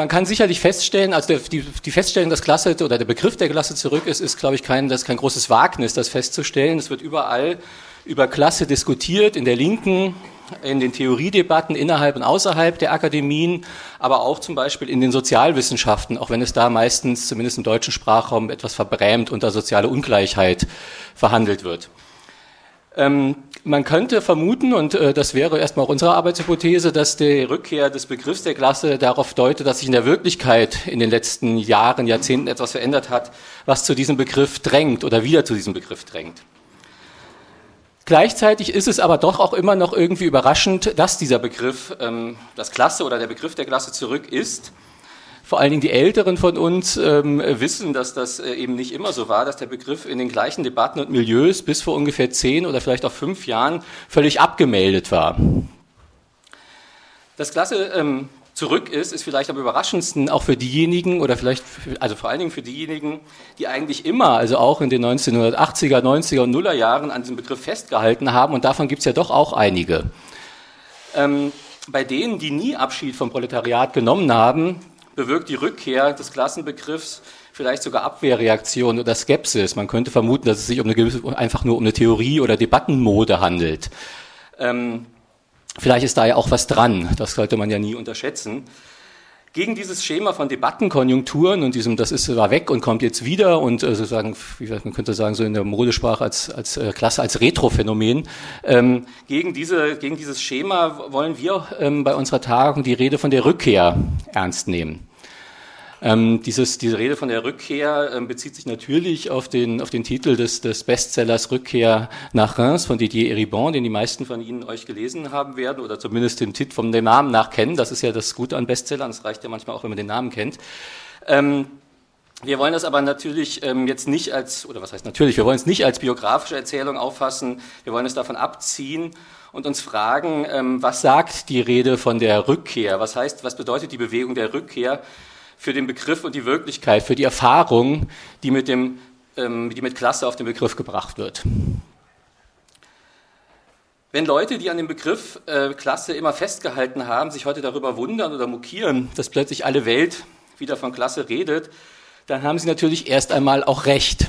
man kann sicherlich feststellen, also die, die Feststellung, dass Klasse oder der Begriff der Klasse zurück ist, ist, glaube ich, kein, das kein großes Wagnis, das festzustellen. Es wird überall über Klasse diskutiert, in der Linken, in den Theoriedebatten innerhalb und außerhalb der Akademien, aber auch zum Beispiel in den Sozialwissenschaften, auch wenn es da meistens, zumindest im deutschen Sprachraum, etwas verbrämt unter soziale Ungleichheit verhandelt wird. Ähm, man könnte vermuten, und äh, das wäre erstmal auch unsere Arbeitshypothese, dass die Rückkehr des Begriffs der Klasse darauf deutet, dass sich in der Wirklichkeit in den letzten Jahren, Jahrzehnten etwas verändert hat, was zu diesem Begriff drängt oder wieder zu diesem Begriff drängt. Gleichzeitig ist es aber doch auch immer noch irgendwie überraschend, dass dieser Begriff, ähm, das Klasse oder der Begriff der Klasse zurück ist. Vor allen Dingen die Älteren von uns ähm, wissen, dass das äh, eben nicht immer so war, dass der Begriff in den gleichen Debatten und Milieus bis vor ungefähr zehn oder vielleicht auch fünf Jahren völlig abgemeldet war. Das Klasse ähm, zurück ist, ist vielleicht am überraschendsten auch für diejenigen oder vielleicht, für, also vor allen Dingen für diejenigen, die eigentlich immer, also auch in den 1980er, 90er und Nuller Jahren an diesem Begriff festgehalten haben und davon gibt es ja doch auch einige. Ähm, bei denen, die nie Abschied vom Proletariat genommen haben, bewirkt die Rückkehr des Klassenbegriffs vielleicht sogar Abwehrreaktion oder Skepsis. Man könnte vermuten, dass es sich um eine gewisse, einfach nur um eine Theorie oder Debattenmode handelt. Ähm, Vielleicht ist da ja auch was dran, das sollte man ja nie unterschätzen. Gegen dieses Schema von Debattenkonjunkturen und diesem, das ist, war weg und kommt jetzt wieder und äh, sozusagen, wie man könnte sagen, so in der Modesprache als, als äh, Klasse, als Retrophänomen, ähm, gegen, diese, gegen dieses Schema wollen wir ähm, bei unserer Tagung die Rede von der Rückkehr ernst nehmen. Ähm, dieses, diese Rede von der Rückkehr ähm, bezieht sich natürlich auf den, auf den Titel des, des Bestsellers Rückkehr nach Reims von Didier Eribon, den die meisten von Ihnen euch gelesen haben werden oder zumindest den Titel vom dem Namen nach kennen. Das ist ja das Gute an Bestsellern, das reicht ja manchmal auch, wenn man den Namen kennt. Ähm, wir wollen das aber natürlich ähm, jetzt nicht als, oder was heißt natürlich, wir wollen es nicht als biografische Erzählung auffassen, wir wollen es davon abziehen und uns fragen, ähm, was sagt die Rede von der Rückkehr? Was heißt, was bedeutet die Bewegung der Rückkehr? Für den Begriff und die Wirklichkeit, für die Erfahrung, die mit, dem, ähm, die mit Klasse auf den Begriff gebracht wird. Wenn Leute, die an dem Begriff äh, Klasse immer festgehalten haben, sich heute darüber wundern oder mokieren, dass plötzlich alle Welt wieder von Klasse redet, dann haben sie natürlich erst einmal auch recht.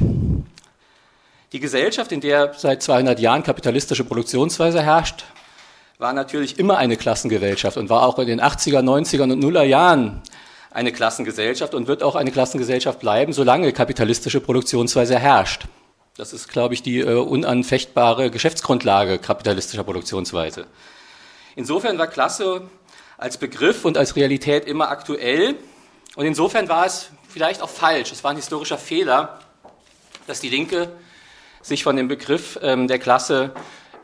Die Gesellschaft, in der seit 200 Jahren kapitalistische Produktionsweise herrscht, war natürlich immer eine Klassengesellschaft und war auch in den 80er, 90er und Nuller Jahren eine Klassengesellschaft und wird auch eine Klassengesellschaft bleiben, solange kapitalistische Produktionsweise herrscht. Das ist, glaube ich, die äh, unanfechtbare Geschäftsgrundlage kapitalistischer Produktionsweise. Insofern war Klasse als Begriff und als Realität immer aktuell. Und insofern war es vielleicht auch falsch, es war ein historischer Fehler, dass die Linke sich von dem Begriff ähm, der Klasse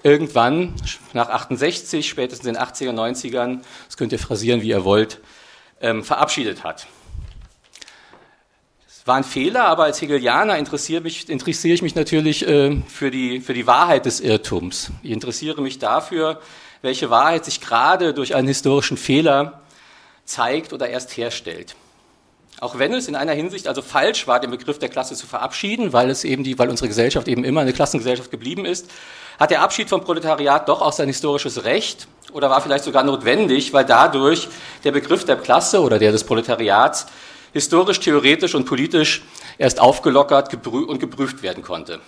irgendwann nach 68, spätestens in den 80er, 90ern, das könnt ihr phrasieren, wie ihr wollt, ähm, verabschiedet hat. Das war ein Fehler, aber als Hegelianer interessiere, mich, interessiere ich mich natürlich äh, für, die, für die Wahrheit des Irrtums. Ich interessiere mich dafür, welche Wahrheit sich gerade durch einen historischen Fehler zeigt oder erst herstellt. Auch wenn es in einer Hinsicht also falsch war, den Begriff der Klasse zu verabschieden, weil es eben die, weil unsere Gesellschaft eben immer eine Klassengesellschaft geblieben ist, hat der Abschied vom Proletariat doch auch sein historisches Recht oder war vielleicht sogar notwendig, weil dadurch der Begriff der Klasse oder der des Proletariats historisch, theoretisch und politisch erst aufgelockert und geprüft werden konnte.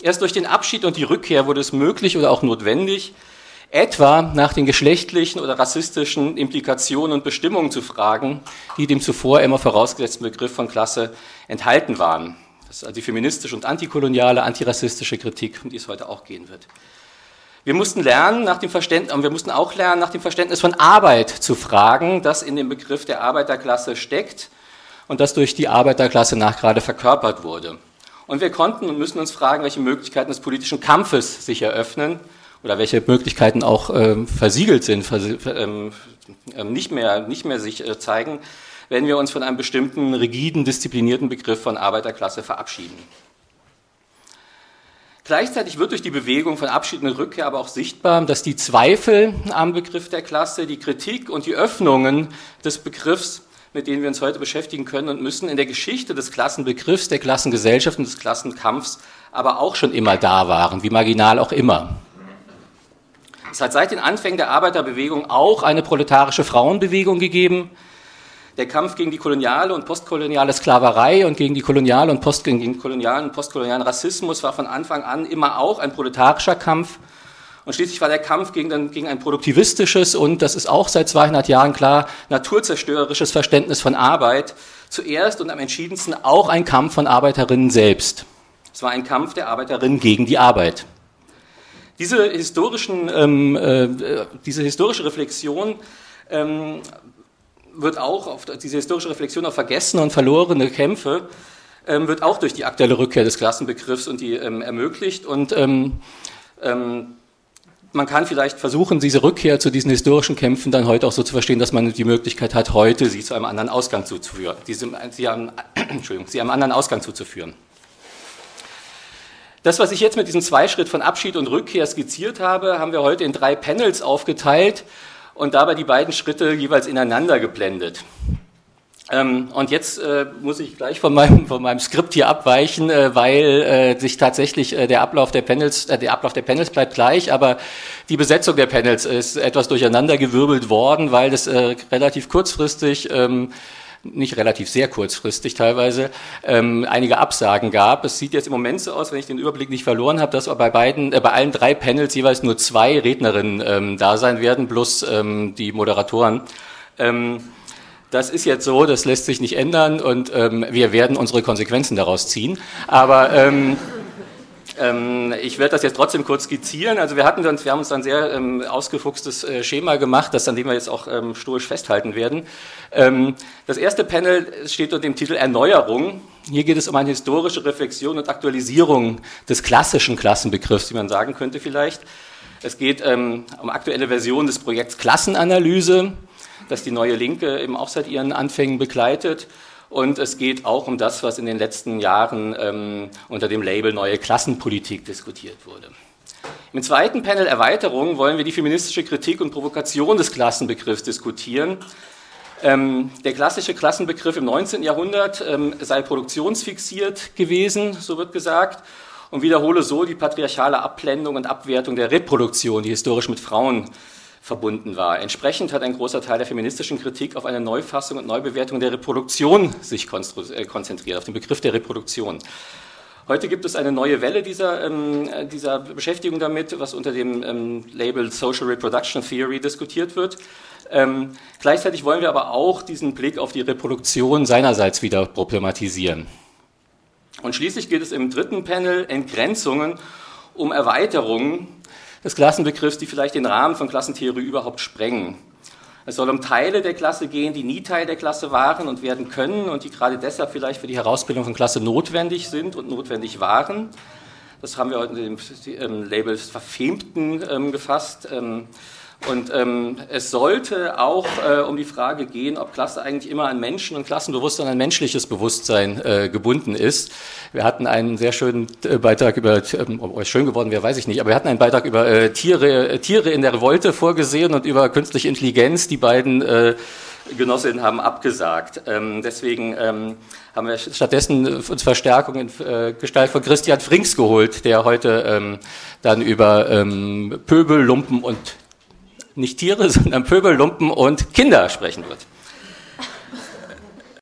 Erst durch den Abschied und die Rückkehr wurde es möglich oder auch notwendig, etwa nach den geschlechtlichen oder rassistischen Implikationen und Bestimmungen zu fragen, die dem zuvor immer vorausgesetzten Begriff von Klasse enthalten waren. Das ist also die feministische und antikoloniale, antirassistische Kritik, um die es heute auch gehen wird. Wir mussten lernen nach dem Verständnis, wir mussten auch lernen, nach dem Verständnis von Arbeit zu fragen, das in dem Begriff der Arbeiterklasse steckt und das durch die Arbeiterklasse nachgerade verkörpert wurde. Und wir konnten und müssen uns fragen, welche Möglichkeiten des politischen Kampfes sich eröffnen oder welche Möglichkeiten auch äh, versiegelt sind, vers ähm, äh, nicht, mehr, nicht mehr sich äh, zeigen, wenn wir uns von einem bestimmten rigiden, disziplinierten Begriff von Arbeiterklasse verabschieden. Gleichzeitig wird durch die Bewegung von Abschied und Rückkehr aber auch sichtbar, dass die Zweifel am Begriff der Klasse, die Kritik und die Öffnungen des Begriffs, mit denen wir uns heute beschäftigen können und müssen, in der Geschichte des Klassenbegriffs, der Klassengesellschaft und des Klassenkampfs aber auch schon immer da waren, wie marginal auch immer. Es hat seit den Anfängen der Arbeiterbewegung auch eine proletarische Frauenbewegung gegeben, der Kampf gegen die koloniale und postkoloniale Sklaverei und gegen die koloniale und post, gegen kolonialen und postkolonialen Rassismus war von Anfang an immer auch ein proletarischer Kampf. Und schließlich war der Kampf gegen, den, gegen ein produktivistisches und, das ist auch seit 200 Jahren klar, naturzerstörerisches Verständnis von Arbeit zuerst und am entschiedensten auch ein Kampf von Arbeiterinnen selbst. Es war ein Kampf der Arbeiterinnen gegen die Arbeit. Diese, historischen, ähm, äh, diese historische Reflexion ähm, wird auch, auf, diese historische Reflexion auf vergessene und verlorene Kämpfe ähm, wird auch durch die aktuelle Rückkehr des Klassenbegriffs und die ähm, ermöglicht. Und ähm, ähm, man kann vielleicht versuchen, diese Rückkehr zu diesen historischen Kämpfen dann heute auch so zu verstehen, dass man die Möglichkeit hat, heute sie zu einem anderen Ausgang zuzuführen, diese, sie, einem, Entschuldigung, sie einem anderen Ausgang zuzuführen. Das, was ich jetzt mit diesem Zweischritt von Abschied und Rückkehr skizziert habe, haben wir heute in drei Panels aufgeteilt und dabei die beiden Schritte jeweils ineinander geblendet. Ähm, und jetzt äh, muss ich gleich von meinem, von meinem Skript hier abweichen, äh, weil äh, sich tatsächlich äh, der Ablauf der Panels, äh, der Ablauf der Panels bleibt gleich, aber die Besetzung der Panels ist etwas durcheinandergewirbelt worden, weil das äh, relativ kurzfristig ähm, nicht relativ sehr kurzfristig teilweise, ähm, einige Absagen gab. Es sieht jetzt im Moment so aus, wenn ich den Überblick nicht verloren habe, dass bei beiden, äh, bei allen drei Panels jeweils nur zwei Rednerinnen ähm, da sein werden, plus ähm, die Moderatoren. Ähm, das ist jetzt so, das lässt sich nicht ändern und ähm, wir werden unsere Konsequenzen daraus ziehen. Aber ähm, ich werde das jetzt trotzdem kurz skizzieren. Also wir hatten uns, wir haben uns dann sehr ähm, ausgefuchstes äh, Schema gemacht, das an dem wir jetzt auch ähm, stoisch festhalten werden. Ähm, das erste Panel steht unter dem Titel Erneuerung. Hier geht es um eine historische Reflexion und Aktualisierung des klassischen Klassenbegriffs, wie man sagen könnte vielleicht. Es geht ähm, um aktuelle Versionen des Projekts Klassenanalyse, das die neue Linke eben auch seit ihren Anfängen begleitet. Und es geht auch um das, was in den letzten Jahren ähm, unter dem Label neue Klassenpolitik diskutiert wurde. Im zweiten Panel Erweiterung wollen wir die feministische Kritik und Provokation des Klassenbegriffs diskutieren. Ähm, der klassische Klassenbegriff im 19. Jahrhundert ähm, sei produktionsfixiert gewesen, so wird gesagt, und wiederhole so die patriarchale Abblendung und Abwertung der Reproduktion, die historisch mit Frauen verbunden war. Entsprechend hat ein großer Teil der feministischen Kritik auf eine Neufassung und Neubewertung der Reproduktion sich äh, konzentriert, auf den Begriff der Reproduktion. Heute gibt es eine neue Welle dieser, ähm, dieser Beschäftigung damit, was unter dem ähm, Label Social Reproduction Theory diskutiert wird. Ähm, gleichzeitig wollen wir aber auch diesen Blick auf die Reproduktion seinerseits wieder problematisieren. Und schließlich geht es im dritten Panel Entgrenzungen um Erweiterungen des Klassenbegriffs, die vielleicht den Rahmen von Klassentheorie überhaupt sprengen. Es soll um Teile der Klasse gehen, die nie Teil der Klasse waren und werden können und die gerade deshalb vielleicht für die Herausbildung von Klasse notwendig sind und notwendig waren. Das haben wir heute in dem ähm, Label Verfemten ähm, gefasst. Ähm, und ähm, es sollte auch äh, um die Frage gehen, ob Klasse eigentlich immer an Menschen und Klassenbewusstsein, an menschliches Bewusstsein äh, gebunden ist. Wir hatten einen sehr schönen äh, Beitrag über, ähm, ob es schön geworden wäre, weiß ich nicht, aber wir hatten einen Beitrag über äh, Tiere, äh, Tiere in der Revolte vorgesehen und über künstliche Intelligenz. Die beiden äh, Genossinnen haben abgesagt. Ähm, deswegen ähm, haben wir stattdessen uns Verstärkung in äh, Gestalt von Christian Frings geholt, der heute ähm, dann über ähm, Pöbel, Lumpen und nicht Tiere, sondern Pöbel, Lumpen und Kinder sprechen wird.